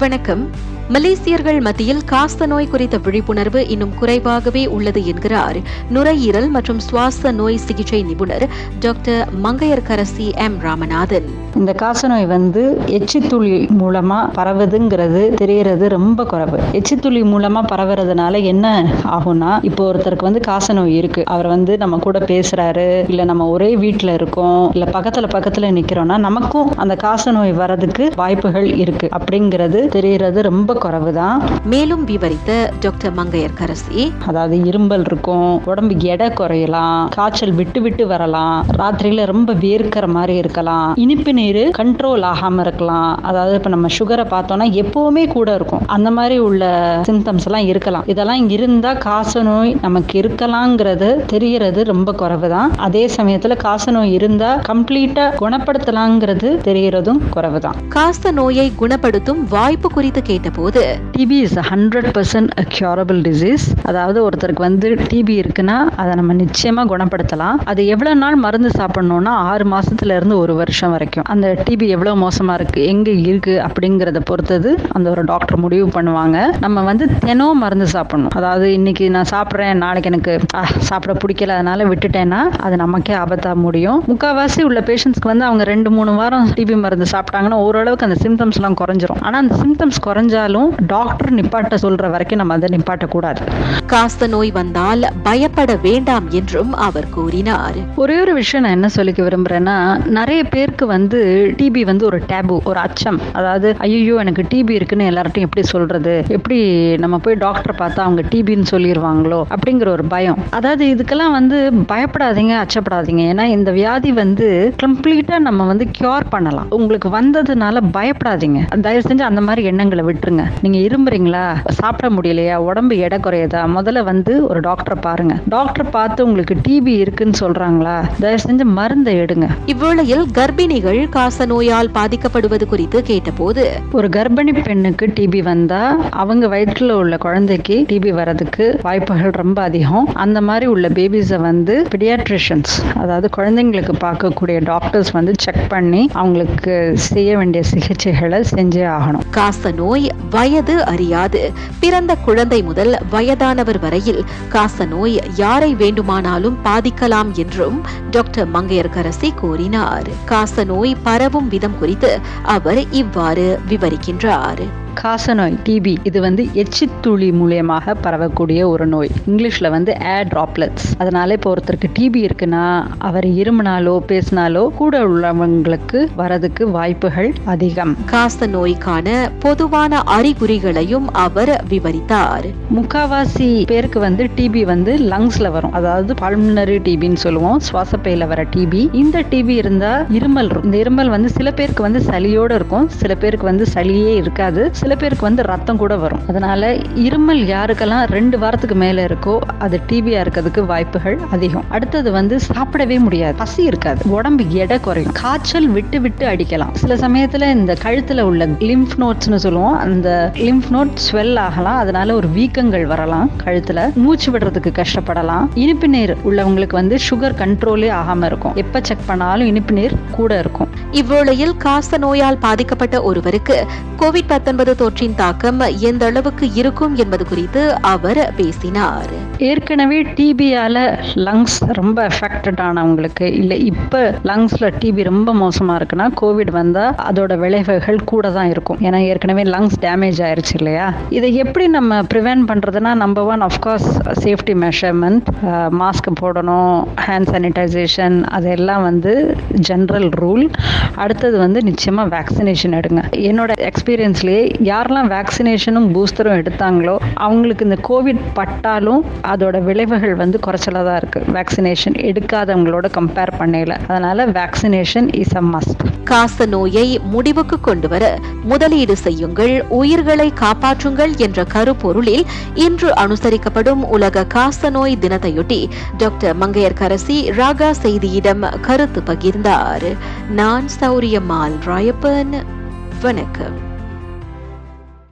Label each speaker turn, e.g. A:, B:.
A: வணக்கம். மலேசியர்கள் மத்தியில் காச நோய் குறித்த விழிப்புணர்வு இன்னும் குறைவாகவே உள்ளது என்கிறார். நுரையீரல் மற்றும் சுவாச நோய் சிகிச்சை நிபுணர் டாக்டர் மங்கையர்கரசி எம் ராமநாதன்.
B: இந்த காசநோய் வந்து எச்சித்துளி மூலமா பரவுதுங்கிறது தெரியறது ரொம்ப குறைவு. எச்சித்துளி மூலமா பரவுறதுனால என்ன ஆகும்னா இப்போ ஒருத்தருக்கு வந்து காசநோய் இருக்கு. அவர் வந்து நம்ம கூட பேசுறாரு இல்ல நம்ம ஒரே வீட்டுல இருக்கோம் இல்ல பக்கத்துல பக்கத்துல நிக்கிறோம்னா நமக்கும் அந்த காசநோய் வர்றதுக்கு வாய்ப்புகள் இருக்கு. அப்படிங்கிறது தெரியறது ரொம்ப குறைவுதான்.
A: மேலும் விவரித்த டாக்டர் மங்கையர்கரசி
B: அதாவது இரும்பல் இருக்கும் உடம்பு எடை குறையலாம் காய்ச்சல் விட்டு விட்டு வரலாம் ராத்திரியில ரொம்ப வேர்க்கிற மாதிரி இருக்கலாம் இனிப்பு நீர் கண்ட்ரோல் ஆகாம இருக்கலாம். அதாவது இப்ப நம்ம சுகரை பார்த்தோம்னா எப்பவுமே கூட இருக்கும். அந்த மாதிரி உள்ள சிம்டம்ஸ் எல்லாம் இருக்கலாம். இதெல்லாம் இருந்தா காசநோய் நமக்கு இருக்கலாங்கிறது தெரியறது ரொம்ப குறைவு தான் அதே சமயத்துல காசநோய் இருந்தா கம்ப்ளீட்டா குணப்படுத்தலாங்கிறது தெரியறதும் குறைவு தான்
A: காச நோயை குணப்படுத்தும் வாய்ப்பு குறித்து கேட்டபோது
B: TB is hundred percent curable disease அதாவது ஒருத்தருக்கு வந்து டிபி இருக்குன்னா அதை நம்ம நிச்சயமா குணப்படுத்தலாம். அது எவ்வளவு நாள் மருந்து சாப்பிடணும்னா ஆறு மாசத்துல இருந்து ஒரு வருஷம் வரைக்கும். அந்த டிபி எவ்வளவு மோசமா இருக்கு எங்க இருக்கு அப்படிங்கறத பொறுத்தது அந்த ஒரு டாக்டர் முடிவு பண்ணுவாங்க. நம்ம வந்து தினம் மருந்து சாப்பிடணும். அதாவது இன்னைக்கு நான் சாப்பிட்றேன் நாளைக்கு எனக்கு சாப்பிட பிடிக்கல அதனால விட்டுட்டேன்னா அது நமக்கே ஆபத்தா முடியும். முக்காவாசி உள்ள பேஷண்ட்ஸ்க்கு வந்து அவங்க ரெண்டு மூணு வாரம் டிபி மருந்து சாப்பிட்டாங்கன்னா ஓரளவுக்கு அந்த சிம்டம்ஸ் எல்லாம் குறைஞ்சிரும். ஆனா அந்த சிம்டம்ஸ் குறைஞ்சாலும் டாக்டர் நிப்பாட்ட சொல்ற வரைக்கும் நம்ம அதை நிப்பாட்ட கூடாது
A: காச நோய் வந்தால் பயப்பட வேண்டாம் என்றும் அவர் கூறினார்.
B: ஒரே ஒரு விஷயம் நான் என்ன சொல்லிக்க விரும்புறேன்னா நிறைய பேருக்கு வந்து டிபி வந்து ஒரு டேபு ஒரு அச்சம். அதாவது ஐயோ எனக்கு டிபி இருக்குன்னு எல்லார்ட்டையும் எப்படி சொல்றது? எப்படி நம்ம போய் டாக்டர் பார்த்தா அவங்க டிபின்னு சொல்லிடுவாங்களோ அப்படிங்கிற ஒரு பயம். அதாவது இதுக்கெல்லாம் வந்து பயப்படாதீங்க அச்சப்படாதீங்க. ஏன்னா இந்த வியாதி வந்து கம்ப்ளீட்டா நம்ம வந்து கியூர் பண்ணலாம். உங்களுக்கு வந்ததுனால பயப்படாதீங்க. தயவு செஞ்சு அந்த மாதிரி எண்ணங்களை விட்டுருங்க. நீங்க இரும்புறீங்களா? சாப்பிட முடியலையா? உடம்பு எடை குறையுதா? முதல்ல வந்து ஒரு டாக்டரை பாருங்க. டாக்டர் பார்த்து உங்களுக்கு டிபி இருக்குன்னு சொல்றாங்களா? தயவு செஞ்சு மருந்தை எடுங்க.
A: இவ்வேளையில் கர்ப்பிணிகள் காச நோயால் பாதிக்கப்படுவது குறித்து கேட்டபோது
B: ஒரு கர்ப்பிணி பெண்ணுக்கு டிபி வந்தா அவங்க வயிற்றுல உள்ள குழந்தைக்கு டிபி வரதுக்கு வாய்ப்புகள் ரொம்ப அதிகம். அந்த மாதிரி உள்ள பேபிஸை வந்து பிடியாட்ரிஷியன்ஸ் அதாவது குழந்தைங்களுக்கு பார்க்கக்கூடிய டாக்டர்ஸ் வந்து செக் பண்ணி அவங்களுக்கு செய்ய வேண்டிய சிகிச்சைகளை செஞ்சே ஆகணும்.
A: காச நோய் வயது அறியாது. பிறந்த குழந்தை முதல் வயதானவர் வரையில் காச நோய் யாரை வேண்டுமானாலும் பாதிக்கலாம் என்றும் டாக்டர் மங்கையர்கரசி கூறினார். காச நோய் பரவும் விதம் குறித்து அவர் இவ்வாறு விவரிக்கின்றார்.
B: காசநோய் டிபி இது வந்து எச்சித்துளி மூலியமாக பரவக்கூடிய ஒரு நோய். இங்கிலீஷ்ல வந்து ஏர் டிராப்லெட்ஸ் அதனால இப்போ ஒருத்தருக்கு டிபி இருக்குன்னா அவர் இருமுனாலோ பேசினாலோ கூட உள்ளவங்களுக்கு வரதுக்கு வாய்ப்புகள் அதிகம்.
A: காச நோய்க்கான பொதுவான அறிகுறிகளையும் அவர் விவரித்தார்.
B: முக்காவாசி பேருக்கு வந்து டிபி வந்து லங்ஸ்ல வரும். அதாவது பல்மனரி டிபின்னு சொல்லுவோம். சுவாசப்பையில வர டிபி இந்த டிபி இருந்தா இருமல் இருக்கும். இந்த இருமல் வந்து சில பேருக்கு வந்து சளியோட இருக்கும். சில பேருக்கு வந்து சளியே இருக்காது. சில சில பேருக்கு வந்து ரத்தம் கூட வரும். அதனால இருமல் யாருக்கெல்லாம் ரெண்டு வாரத்துக்கு மேல இருக்கோ அது டிபியா இருக்கிறதுக்கு வாய்ப்புகள் அதிகம். அடுத்தது வந்து சாப்பிடவே முடியாது. பசி இருக்காது. உடம்பு எடை குறையும். காய்ச்சல் விட்டு விட்டு அடிக்கலாம். சில சமயத்துல இந்த கழுத்துல உள்ள லிம்ஃப் நோட்ஸ்னு சொல்லுவோம். அந்த லிம்ஃப் நோட் ஸ்வெல் ஆகலாம். அதனால ஒரு வீக்கங்கள் வரலாம் கழுத்துல. மூச்சு விடுறதுக்கு கஷ்டப்படலாம். இனிப்பு நீர் உள்ளவங்களுக்கு வந்து சுகர் கண்ட்ரோலே ஆகாம இருக்கும். எப்ப செக் பண்ணாலும் இனிப்பு நீர் கூட இருக்கும்.
A: இவ்வேளையில் காச நோயால் பாதிக்கப்பட்ட ஒருவருக்கு கோவிட் 19 தொற்றின் தாக்கம் எந்த அளவுக்கு இருக்கும் என்பது குறித்து அவர் பேசினார்.
B: ஏற்கனவே டிபியால லங்ஸ் ரொம்ப அஃபெக்டட் ஆனவங்களுக்கு இல்லை இப்போ லங்ஸ்ல டிபி ரொம்ப மோசமா இருக்குன்னா கோவிட் வந்தா அதோட விளைவுகள் கூட தான் இருக்கும். ஏன்னா ஏற்கனவே லங்ஸ் டேமேஜ் ஆயிருச்சு இல்லையா? இதை எப்படி நம்ம ப்ரிவென்ட் பண்றதுன்னா number one of course safety measurement mask போடணும் ஹேண்ட் சானிடைசேஷன் அதெல்லாம் வந்து ஜென்ரல் ரூல் அடுத்தது வந்து நிச்சயமா வேக்சினேஷன் எடுங்க. என்னோட எக்ஸ்பீரியன்ஸ்லயே யாரெல்லாம் வேக்சினேஷனும் பூஸ்டரும் எடுத்தாங்களோ அவங்களுக்கு இந்த கோவிட் பட்டாலும் அதோட விளைவுகள் வந்து குறைச்சலாக தான் இருக்குது வேக்சினேஷன் எடுக்காதவங்களோட கம்பேர் பண்ணல அதனால வேக்சினேஷன் இஸ் அ மஸ்ட்
A: காச நோயை முடிவுக்கு கொண்டு வர முதலீடு செய்யுங்கள் உயிர்களை காப்பாற்றுங்கள் என்ற கருப்பொருளில் இன்று அனுசரிக்கப்படும் உலக காச நோய் தினத்தையொட்டி டாக்டர் மங்கையர்கரசி ராகா செய்தியிடம் கருத்து பகிர்ந்தார். நான் சௌரியம்மாள் ராயப்பன். வணக்கம்.